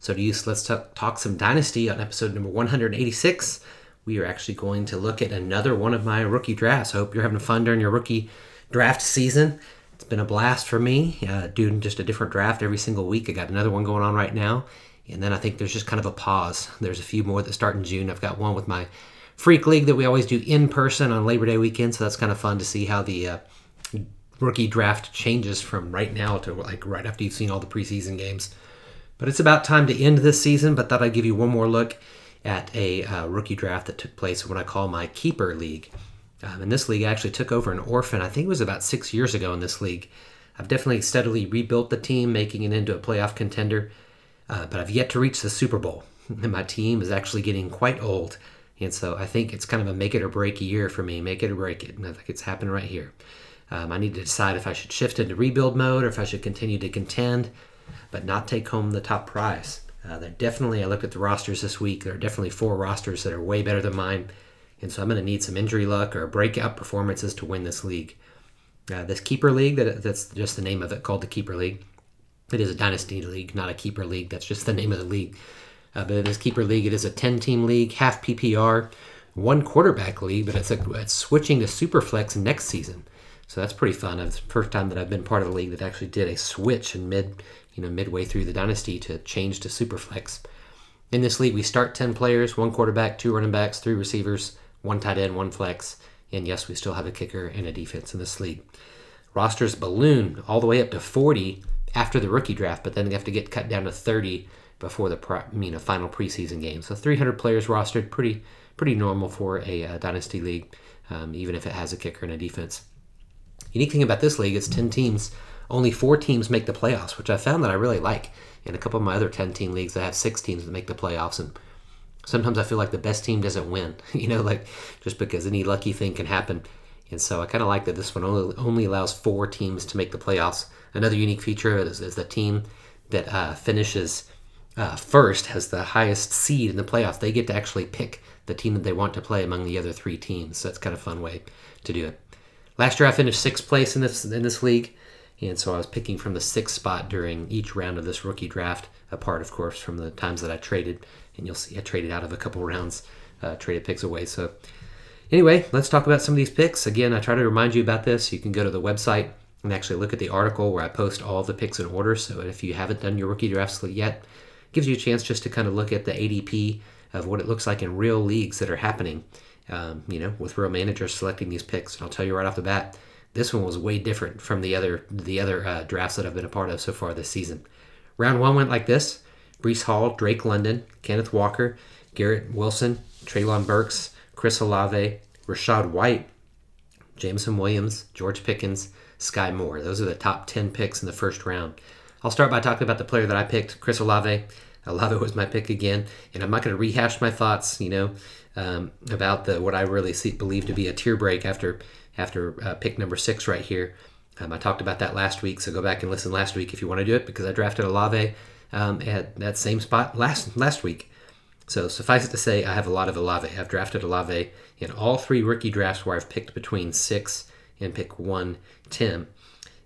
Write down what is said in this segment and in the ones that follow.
So to use, let's t- talk some Dynasty on episode number 186. We are actually going to look at another one of my rookie drafts. I hope you're having fun during your rookie draft season. It's been a blast for me, uh, doing just a different draft every single week. I got another one going on right now. And then I think there's just kind of a pause. There's a few more that start in June. I've got one with my Freak League that we always do in person on Labor Day weekend. So that's kind of fun to see how the uh, rookie draft changes from right now to like right after you've seen all the preseason games. But it's about time to end this season, but thought I'd give you one more look at a uh, rookie draft that took place in what I call my keeper league. Um, in this league, actually took over an orphan. I think it was about six years ago in this league. I've definitely steadily rebuilt the team, making it into a playoff contender, uh, but I've yet to reach the Super Bowl. And my team is actually getting quite old. And so I think it's kind of a make it or break year for me. Make it or break it. And I think it's happening right here. Um, I need to decide if I should shift into rebuild mode or if I should continue to contend but not take home the top prize. Uh, there definitely, I looked at the rosters this week. There are definitely four rosters that are way better than mine, and so I'm going to need some injury luck or breakout performances to win this league. Uh, this keeper league, that, that's just the name of it, called the keeper league. It is a dynasty league, not a keeper league. That's just the name of the league. Uh, but it is keeper league. It is a 10-team league, half PPR, one quarterback league, but it's a, it's switching to superflex next season. So that's pretty fun. It's the first time that I've been part of a league that actually did a switch in mid you know, midway through the dynasty to change to Superflex. In this league, we start 10 players, one quarterback, two running backs, three receivers, one tight end, one flex, and yes, we still have a kicker and a defense in this league. Rosters balloon all the way up to 40 after the rookie draft, but then they have to get cut down to 30 before the pro, you know, final preseason game. So 300 players rostered, pretty pretty normal for a, a dynasty league, um, even if it has a kicker and a defense. Unique thing about this league is 10 teams only four teams make the playoffs, which I found that I really like. In a couple of my other 10 team leagues, I have six teams that make the playoffs. And sometimes I feel like the best team doesn't win, you know, like just because any lucky thing can happen. And so I kind of like that this one only, only allows four teams to make the playoffs. Another unique feature is, is the team that uh, finishes uh, first has the highest seed in the playoffs. They get to actually pick the team that they want to play among the other three teams. So that's kind of fun way to do it. Last year I finished sixth place in this in this league. And so I was picking from the sixth spot during each round of this rookie draft, apart, of course, from the times that I traded. And you'll see I traded out of a couple rounds, uh, traded picks away. So, anyway, let's talk about some of these picks. Again, I try to remind you about this. You can go to the website and actually look at the article where I post all the picks in order. So, if you haven't done your rookie drafts yet, gives you a chance just to kind of look at the ADP of what it looks like in real leagues that are happening. Um, you know, with real managers selecting these picks. And I'll tell you right off the bat, this one was way different from the other the other uh, drafts that I've been a part of so far this season. Round one went like this: Breece Hall, Drake London, Kenneth Walker, Garrett Wilson, Treylon Burks, Chris Olave, Rachaad White, Jameson Williams, George Pickens, Skyy Moore. Those are the top 10 picks in the first round. I'll start by talking about the player that I picked, Chris Olave. Olave was my pick again, and I'm not going to rehash my thoughts, you know, um, about the what I really see, believe to be a tier break after after uh, pick number six right here. Um, I talked about that last week, so go back and listen last week if you want to do it because I drafted Olave um, at that same spot last last week. So suffice it to say, I have a lot of Olave. I've drafted Olave in all three rookie drafts where I've picked between six and pick one, Tim.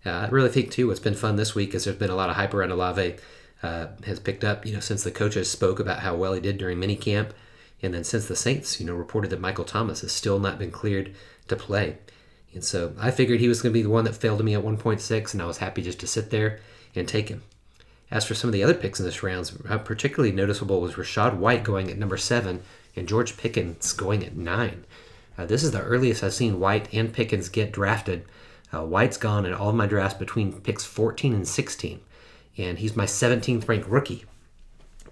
Uh, I really think too what's been fun this week is there's been a lot of hype around Olave. Uh, has picked up, you know, since the coaches spoke about how well he did during minicamp, and then since the Saints, you know, reported that Michael Thomas has still not been cleared to play. And so I figured he was going to be the one that failed me at 1.6, and I was happy just to sit there and take him. As for some of the other picks in this round, uh, particularly noticeable was Rachaad White going at number seven and George Pickens going at nine. Uh, this is the earliest I've seen White and Pickens get drafted. Uh, White's gone in all of my drafts between picks 14 and 16, and he's my 17th ranked rookie.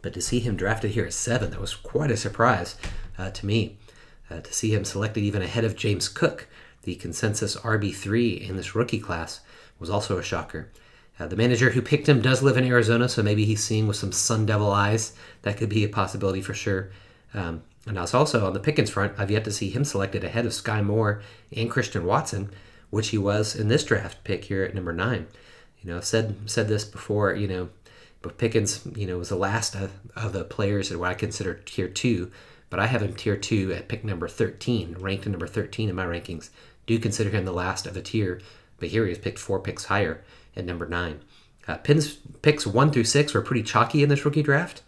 But to see him drafted here at seven, that was quite a surprise uh, to me. Uh, to see him selected even ahead of James Cook, the consensus RB3 in this rookie class was also a shocker. Uh, the manager who picked him does live in Arizona, so maybe he's seeing with some Sun Devil eyes. That could be a possibility for sure. Um, and I was also on the Pickens front. I've yet to see him selected ahead of Skyy Moore and Christian Watson, which he was in this draft pick here at number nine. You know, I've said said this before. You know, but Pickens, you know, was the last of, of the players that what I consider tier two. But I have him tier two at pick number 13, ranked number 13 in my rankings. Do consider him the last of a tier, but here he is picked four picks higher at number nine. Uh, pins, picks one through six were pretty chalky in this rookie draft,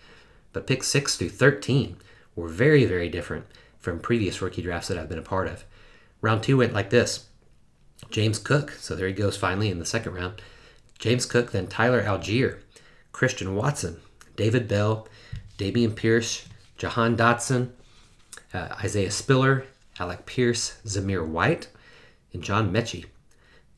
but picks six through 13 were very, very different from previous rookie drafts that I've been a part of. Round two went like this James Cook, so there he goes finally in the second round. James Cook, then Tyler Allgeier, Christian Watson, David Bell, Dameon Pierce, Jahan Dotson, uh, Isaiah Spiller, Alec Pierce, Zamir White, and John Metchie.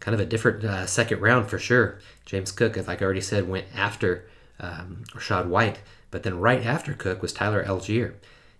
Kind of a different uh, second round for sure. James Cook, like I already said, went after um, Rachaad White, but then right after Cook was Tyler Allgeier.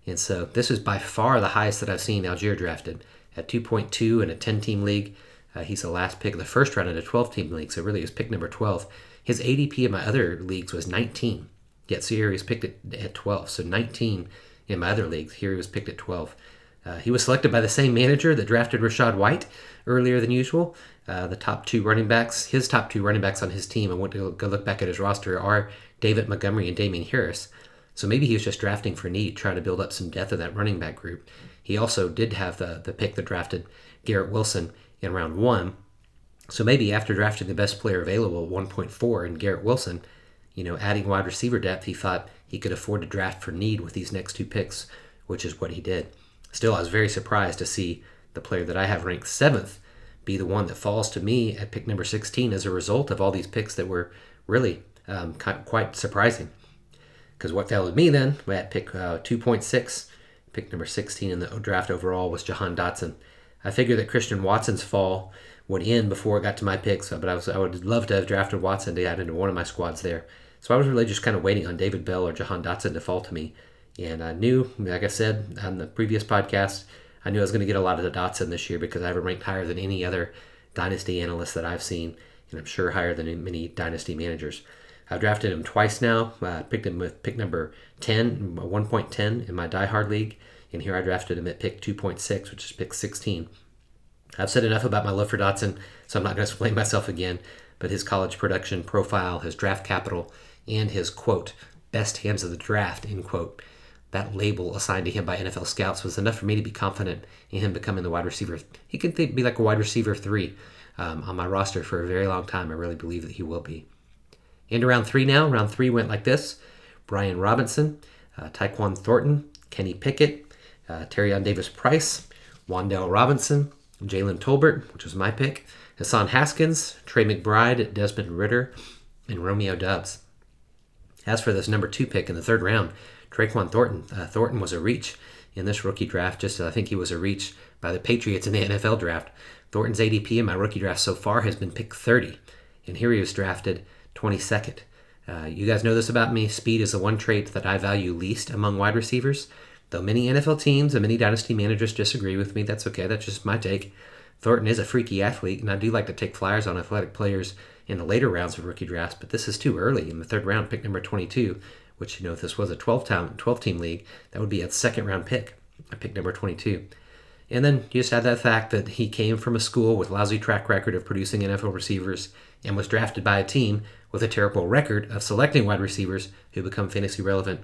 And so this is by far the highest that I've seen Allgeier drafted at 2.2 in a 10 team league. Uh, he's the last pick of the first round in a 12 team league, so really is pick number 12. His ADP in my other leagues was 19, yet here he's picked at, at 12. So 19 in my other leagues. Here he was picked at 12. Uh, he was selected by the same manager that drafted Rachaad White earlier than usual. Uh, the top two running backs, his top two running backs on his team, I went to go look back at his roster, are David Montgomery and Damien Harris. So maybe he was just drafting for need, trying to build up some depth in that running back group. He also did have the, the pick that drafted Garrett Wilson in round one. So maybe after drafting the best player available, 1.4 in Garrett Wilson, you know, adding wide receiver depth, he thought he could afford to draft for need with these next two picks, which is what he did. Still, I was very surprised to see the player that I have ranked seventh be the one that falls to me at pick number 16 as a result of all these picks that were really um, quite surprising. Because what fell to me then at pick uh, 2.6, pick number 16 in the draft overall was Jahan Dotson. I figured that Christian Watson's fall would end before it got to my picks, but I was I would love to have drafted Watson to add into one of my squads there. So I was really just kind of waiting on David Bell or Jahan Dotson to fall to me. And I knew, like I said on the previous podcast, I knew I was going to get a lot of the Dotson this year because I have ranked higher than any other dynasty analyst that I've seen, and I'm sure higher than many dynasty managers. I've drafted him twice now. I picked him with pick number 10, 1.10 in my Die Hard League, and here I drafted him at pick 2.6, which is pick 16. I've said enough about my love for Dotson, so I'm not going to explain myself again, but his college production profile, his draft capital, and his quote, best hands of the draft, end quote, that label assigned to him by NFL scouts was enough for me to be confident in him becoming the wide receiver. He could be like a wide receiver three um, on my roster for a very long time. I really believe that he will be. Into round three now. Round three went like this Brian Robinson, uh, Tyquan Thornton, Kenny Pickett, uh, Tyrion Davis Price, Wan'Dale Robinson, Jalen Tolbert, which was my pick, Hassan Haskins, Trey McBride, Desmond Ridder, and Romeo Doubs. As for this number two pick in the third round, Tyquan Thornton. Uh, Thornton was a reach in this rookie draft, just I think he was a reach by the Patriots in the NFL draft. Thornton's ADP in my rookie draft so far has been pick 30, and here he was drafted 22nd. Uh, you guys know this about me. Speed is the one trait that I value least among wide receivers. Though many NFL teams and many dynasty managers disagree with me, that's okay. That's just my take. Thornton is a freaky athlete, and I do like to take flyers on athletic players in the later rounds of rookie drafts, but this is too early in the third round, pick number 22, which, you know, if this was a 12 team, 12 team league, that would be a second round pick, a pick number 22. And then you just add that fact that he came from a school with lousy track record of producing NFL receivers and was drafted by a team with a terrible record of selecting wide receivers who become fantasy relevant.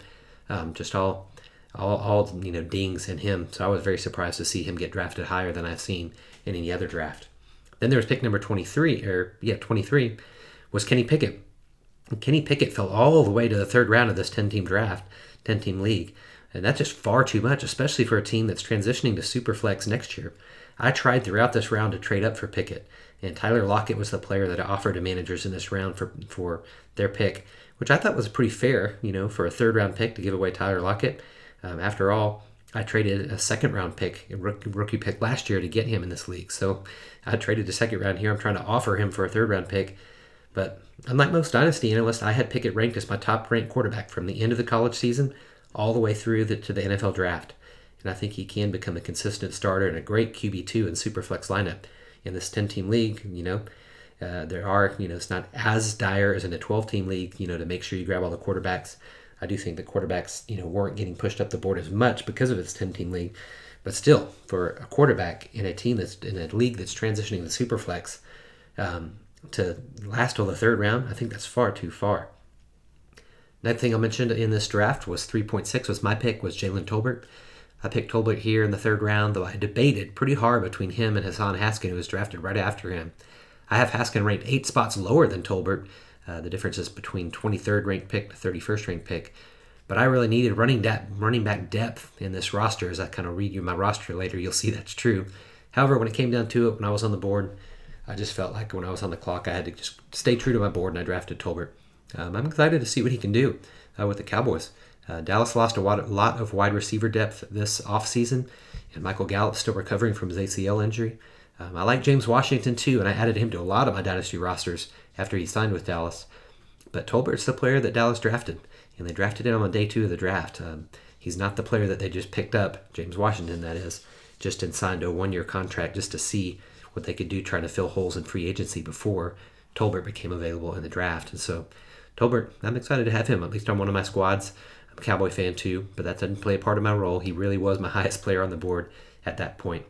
Um, just all, all, all you know, dings in him. So I was very surprised to see him get drafted higher than I've seen in any other draft. Then there was pick number 23, or yeah, 23, was Kenny Pickett. Kenny Pickett fell all the way to the third round of this 10 team draft, 10 team league. And that's just far too much, especially for a team that's transitioning to Superflex next year. I tried throughout this round to trade up for Pickett, and Tyler Lockett was the player that I offered to managers in this round for for their pick, which I thought was pretty fair, you know, for a third round pick to give away Tyler Lockett. Um, after all, I traded a second round pick, a rookie pick last year to get him in this league. So I traded a second round here. I'm trying to offer him for a third round pick. But unlike most dynasty analysts, I had Pickett ranked as my top ranked quarterback from the end of the college season all the way through the, to the NFL draft. And I think he can become a consistent starter and a great QB2 and Superflex lineup in this 10 team league, you know. Uh, there are, you know, it's not as dire as in a 12 team league, you know, to make sure you grab all the quarterbacks. I do think the quarterbacks, you know, weren't getting pushed up the board as much because of its 10 team league. But still, for a quarterback in a team that's in a league that's transitioning to superflex um, to last till the third round, I think that's far too far. Next thing I mentioned in this draft was 3.6 was my pick was Jalen Tolbert. I picked Tolbert here in the third round, though I debated pretty hard between him and Hassan Haskin, who was drafted right after him. I have Haskin ranked eight spots lower than Tolbert. Uh, the difference is between 23rd ranked pick to 31st ranked pick. But I really needed running depth, running back depth in this roster. As I kind of read you my roster later, you'll see that's true. However, when it came down to it, when I was on the board, I just felt like when I was on the clock, I had to just stay true to my board, and I drafted Tolbert. Um, I'm excited to see what he can do uh, with the Cowboys. Uh, Dallas lost a lot of wide receiver depth this offseason, and Michael Gallup still recovering from his ACL injury. Um, I like James Washington too, and I added him to a lot of my dynasty rosters after he signed with Dallas. But Tolbert's the player that Dallas drafted, and they drafted him on day two of the draft. Um, he's not the player that they just picked up, James Washington, that is, just and signed a one year contract just to see what they could do trying to fill holes in free agency before Tolbert became available in the draft. And so, Tolbert, I'm excited to have him, at least on one of my squads. I'm a Cowboy fan too, but that didn't play a part of my role. He really was my highest player on the board at that point.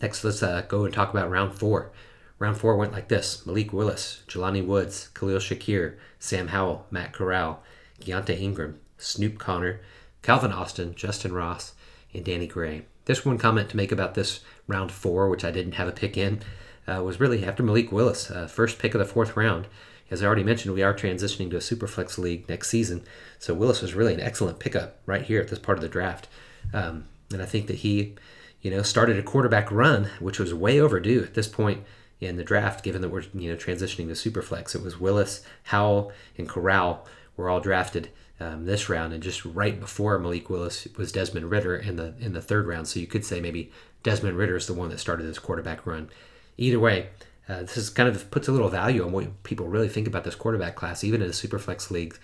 Next, let's uh, go and talk about round four. Round four went like this Malik Willis, Jelani Woods, Khalil Shakir, Sam Howell, Matt Corral, Keaontay Ingram, Snoop Conner, Calvin Austin, Justyn Ross, and Danny Gray. This one comment to make about this round four, which I didn't have a pick in, uh, was really after Malik Willis, uh, first pick of the fourth round. As I already mentioned, we are transitioning to a Superflex league next season, so Willis was really an excellent pickup right here at this part of the draft. Um, and I think that he, you know, started a quarterback run, which was way overdue at this point in the draft, given that we're you know transitioning to Superflex. It was Willis, Howell, and Corral were all drafted um, this round, and just right before Malik Willis was Desmond Ridder in the in the third round. So you could say maybe Desmond Ridder is the one that started this quarterback run. Either way, uh, this is kind of puts a little value on what people really think about this quarterback class, even in a superflex league,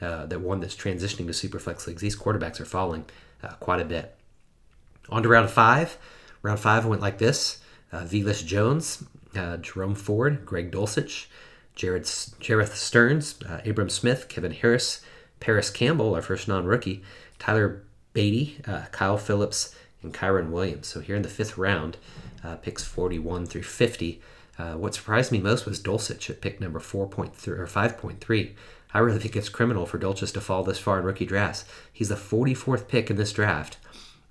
uh, that one that's transitioning to superflex leagues. These quarterbacks are falling uh, quite a bit. On to round five. Round five went like this: uh, Jones, uh, Jerome Ford, Greg Dulcich, Jared Jerreth Sterns, uh, Abram Smith, Kevin Harris, Parris Campbell, our first non-rookie, Tyler Badie, Kyle Phillips, and Kyren Williams. So here in the fifth round, picks 41 through 50. Uh, what surprised me most was Dulcich at pick number 4.3 or 5.3. I really think it's criminal for Dulcich to fall this far in rookie drafts. He's the 44th pick in this draft,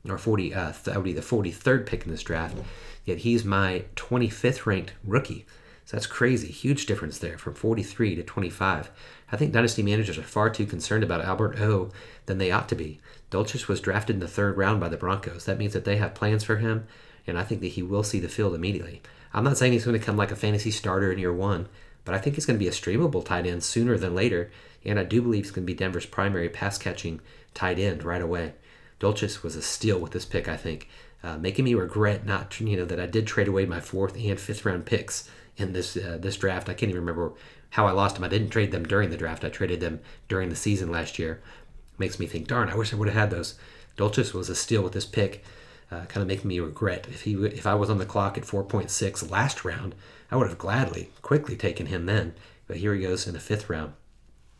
or 40, uh, that would be the 43rd pick in this draft. Yet he's my 25th ranked rookie. So that's crazy. Huge difference there from 43 to 25. I think dynasty managers are far too concerned about Albert O than they ought to be. Dulcich was drafted in the third round by the Broncos. That means that they have plans for him, and I think that he will see the field immediately. I'm not saying he's going to come like a fantasy starter in year one, but I think he's going to be a streamable tight end sooner than later, and I do believe he's going to be Denver's primary pass catching tight end right away. Dulcich was a steal with this pick, I think, uh, making me regret not, you know, that I did trade away my fourth and fifth round picks in this uh, this draft. I can't even remember how I lost them. I didn't trade them during the draft. I traded them during the season last year. Makes me think, darn, I wish I would have had those. Dulcich was a steal with this pick uh, kind of making me regret if he if I was on the clock at 4.6 last round, I would have gladly quickly taken him then. But here he goes in the fifth round.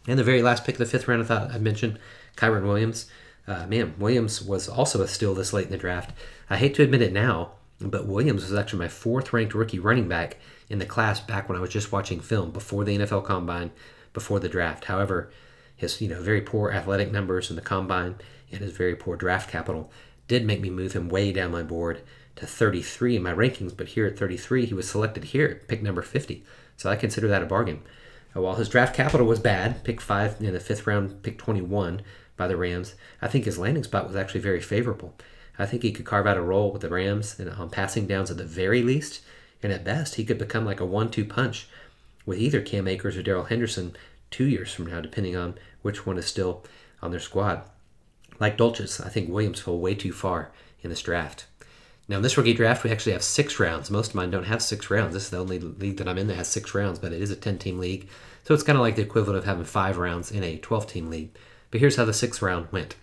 And the very last pick of the fifth round, I thought I mentioned Kyren Williams. Uh, man, Williams was also a steal this late in the draft. I hate to admit it now, but Williams was actually my fourth ranked rookie running back in the class back when I was just watching film before the NFL Combine, before the draft. However, his you know very poor athletic numbers in the combine and his very poor draft capital did make me move him way down my board to 33 in my rankings, but here at 33, he was selected here pick number 50. So I consider that a bargain. Uh, while his draft capital was bad, pick five in the fifth round, pick 21 by the Rams, I think his landing spot was actually very favorable. I think he could carve out a role with the Rams on passing downs at the very least, and at best, he could become like a one two punch with either Cam Akers or Darrell Henderson two years from now, depending on which one is still on their squad. Like Dulcich, I think Williams fell way too far in this draft. Now, in this rookie draft, we actually have six rounds. Most of mine don't have six rounds. This is the only league that I'm in that has six rounds, but it is a 10 team league. So it's kind of like the equivalent of having five rounds in a 12 team league. But here's how the sixth round went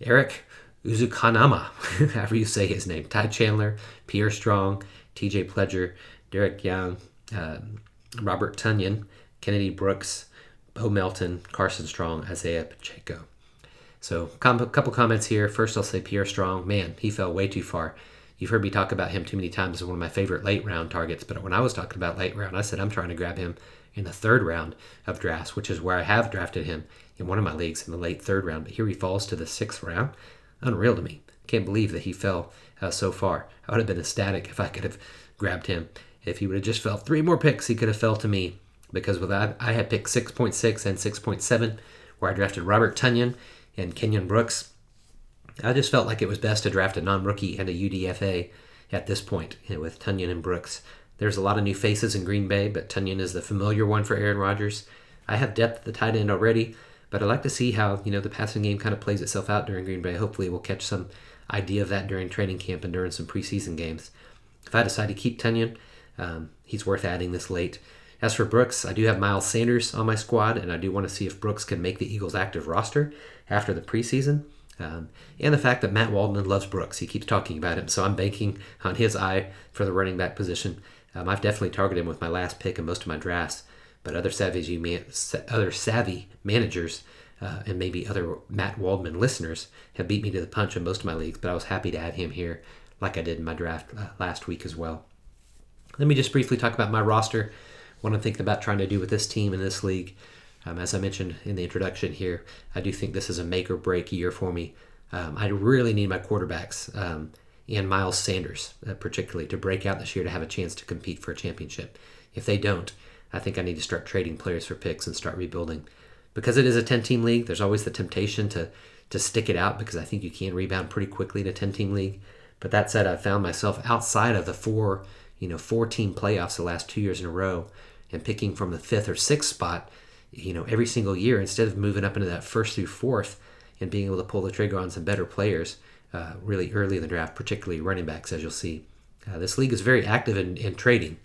Eric Uzukanama, however you say his name, Ty Chandler, Pierre Strong, TJ Pledger, Derek Young, uh, Robert Tonyan, Kennedy Brooks, Bo Melton, Carson Strong, Isaiah Pacheco. So, a com- couple comments here. First, I'll say Pierre Strong. Man, he fell way too far. You've heard me talk about him too many times as one of my favorite late round targets. But when I was talking about late round, I said I'm trying to grab him in the third round of drafts, which is where I have drafted him in one of my leagues in the late third round. But here he falls to the sixth round. Unreal to me. Can't believe that he fell uh, so far. I would have been ecstatic if I could have grabbed him. If he would have just fell three more picks, he could have fell to me because with that, I had picked 6.6 and 6.7, where I drafted Robert Tonyan and Kenyon Brooks. I just felt like it was best to draft a non rookie and a UDFA at this point you know, with Tonyan and Brooks. There's a lot of new faces in Green Bay, but Tonyan is the familiar one for Aaron Rodgers. I have depth at the tight end already, but I'd like to see how you know the passing game kind of plays itself out during Green Bay. Hopefully, we'll catch some idea of that during training camp and during some preseason games. If I decide to keep Tonyan, um, he's worth adding this late. As for Brooks, I do have Miles Sanders on my squad, and I do want to see if Brooks can make the Eagles' active roster after the preseason. Um, and the fact that Matt Waldman loves Brooks. He keeps talking about him, so I'm banking on his eye for the running back position. Um, I've definitely targeted him with my last pick in most of my drafts, but other savvy, other savvy managers uh, and maybe other Matt Waldman listeners have beat me to the punch in most of my leagues, but I was happy to add him here like I did in my draft uh, last week as well. Let me just briefly talk about my roster what I'm thinking about trying to do with this team in this league. Um, as I mentioned in the introduction here, I do think this is a make or break year for me. Um, I really need my quarterbacks um, and Miles Sanders, uh, particularly, to break out this year to have a chance to compete for a championship. If they don't, I think I need to start trading players for picks and start rebuilding. Because it is a 10 team league, there's always the temptation to, to stick it out because I think you can rebound pretty quickly in a 10 team league. But that said, I found myself outside of the four, you know, four team playoffs the last two years in a row and picking from the fifth or sixth spot, you know, every single year instead of moving up into that first through fourth and being able to pull the trigger on some better players uh, really early in the draft, particularly running backs, as you'll see. Uh, this league is very active in, in, trading,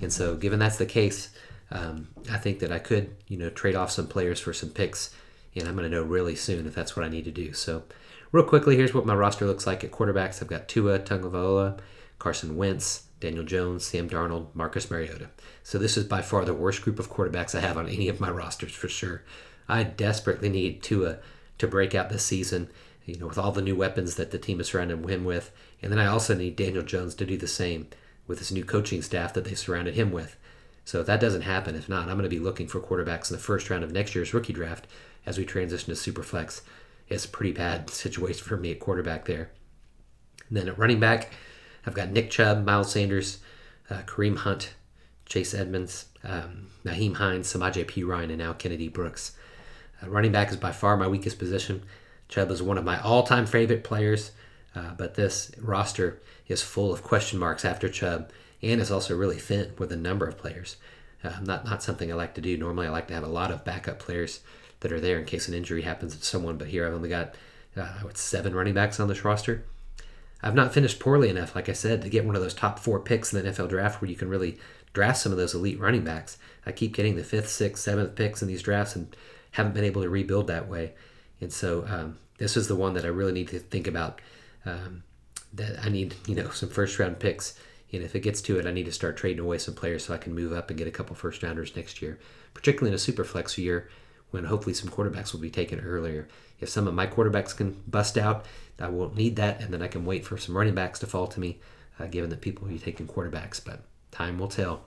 and so given that's the case, um, I think that I could, you know, trade off some players for some picks, and I'm going to know really soon if that's what I need to do. So, real quickly, here's what my roster looks like at quarterbacks. I've got Tua Tagovailoa, Carson Wentz, Daniel Jones, Sam Darnold, Marcus Mariota. So this is by far the worst group of quarterbacks I have on any of my rosters for sure. I desperately need Tua to break out this season, you know, with all the new weapons that the team has surrounded him with. And then I also need Daniel Jones to do the same with this new coaching staff that they surrounded him with. So if that doesn't happen, if not, I'm going to be looking for quarterbacks in the first round of next year's rookie draft as we transition to Superflex. It's a pretty bad situation for me at quarterback there. And then at running back, I've got Nick Chubb, Miles Sanders, uh, Kareem Hunt, Chase Edmonds, um, Nyheim Hines, P. Ryan, and now Kennedy Brooks. Uh, running back is by far my weakest position. Chubb is one of my all time favorite players, uh, but this roster is full of question marks after Chubb and is also really thin with a number of players. Uh, not, not something I like to do. Normally, I like to have a lot of backup players that are there in case an injury happens to someone, but here I've only got uh, seven running backs on this roster. I've not finished poorly enough, like I said, to get one of those top four picks in the NFL draft where you can really draft some of those elite running backs. I keep getting the fifth, sixth, seventh picks in these drafts and haven't been able to rebuild that way. And so um, this is the one that I really need to think about. Um, that I need, you know, some first round picks. And if it gets to it, I need to start trading away some players so I can move up and get a couple first rounders next year, particularly in a super flex year when hopefully some quarterbacks will be taken earlier. If some of my quarterbacks can bust out, I won't need that, and then I can wait for some running backs to fall to me, uh, given that people will be taking quarterbacks. But Time will tell.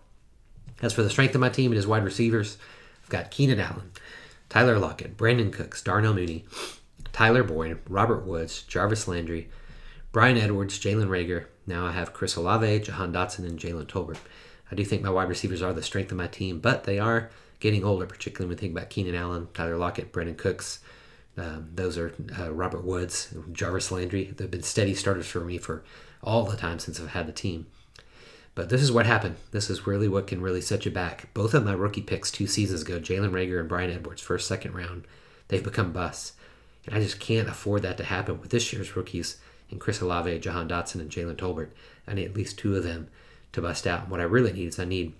As for the strength of my team, it is wide receivers. I've got Keenan Allen, Tyler Lockett, Brandin Cooks, Darnell Mooney, Tyler Boyd, Robert Woods, Jarvis Landry, Bryan Edwards, Jalen Reagor. Now I have Chris Olave, Jahan Dotson, and Jalen Tolbert. I do think my wide receivers are the strength of my team, but they are getting older, particularly when we think about Keenan Allen, Tyler Lockett, Brandin Cooks. Um, those are uh, Robert Woods, Jarvis Landry. They've been steady starters for me for all the time since I've had the team. But this is what happened. This is really what can really set you back. Both of my rookie picks two seasons ago, Jalen Reagor and Bryan Edwards, first, second round, they've become busts. And I just can't afford that to happen with this year's rookies Chris Olave, Jahan Dotson, and Jalen Tolbert. I need at least two of them to bust out. What I really need is I need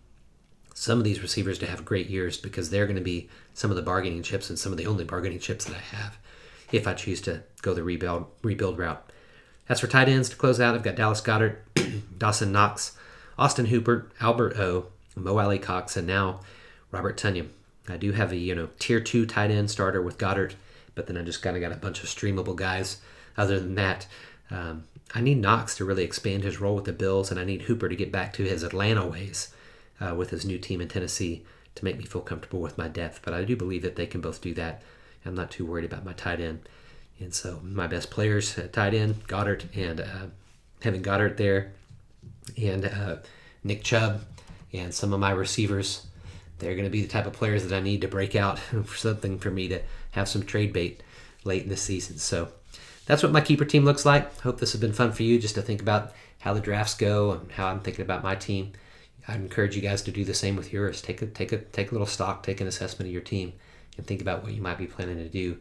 some of these receivers to have great years because they're going to be some of the bargaining chips and some of the only bargaining chips that I have if I choose to go the rebuild rebuild route. As for tight ends to close out, I've got Dallas Goedert, Dawson Knox, Austin Hooper, Albert O, Mo Alie-Cox, and now Robert Tonyan. I do have a you know tier two tight end starter with Goedert, but then I just kind of got a bunch of streamable guys. Other than that, um, I need Knox to really expand his role with the Bills, and I need Hooper to get back to his Atlanta ways uh, with his new team in Tennessee to make me feel comfortable with my depth. But I do believe that they can both do that. I'm not too worried about my tight end. And so my best players at tight end, Goedert and uh, having Goedert there, and uh, Nick Chubb, and some of my receivers. They're going to be the type of players that I need to break out for something for me to have some trade bait late in the season. So that's what my keeper team looks like. Hope this has been fun for you just to think about how the drafts go and how I'm thinking about my team. I'd encourage you guys to do the same with yours. Take a take a take a little stock, take an assessment of your team, and think about what you might be planning to do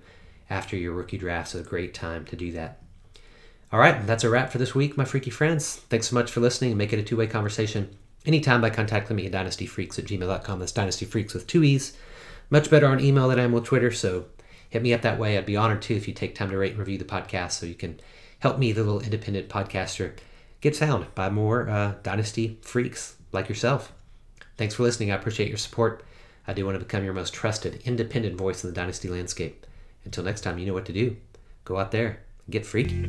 after your rookie draft. It's a great time to do that. All right, that's a wrap for this week, my freaky friends. Thanks so much for listening and make it a two way conversation anytime by contacting me at dynastyfreaks at gmail.com. That's dynastyfreaks with two E's. Much better on email than I am with Twitter, so hit me up that way. I'd be honored too if you take time to rate and review the podcast so you can help me, the little independent podcaster, get found by more uh, Dynasty freaks like yourself. Thanks for listening. I appreciate your support. I do want to become your most trusted, independent voice in the Dynasty landscape. Until next time, you know what to do. Go out there get freaky.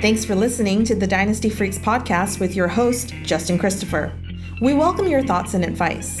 Thanks for listening to the Dynasty Freaks podcast with your host, Justin Christopher. We welcome your thoughts and advice.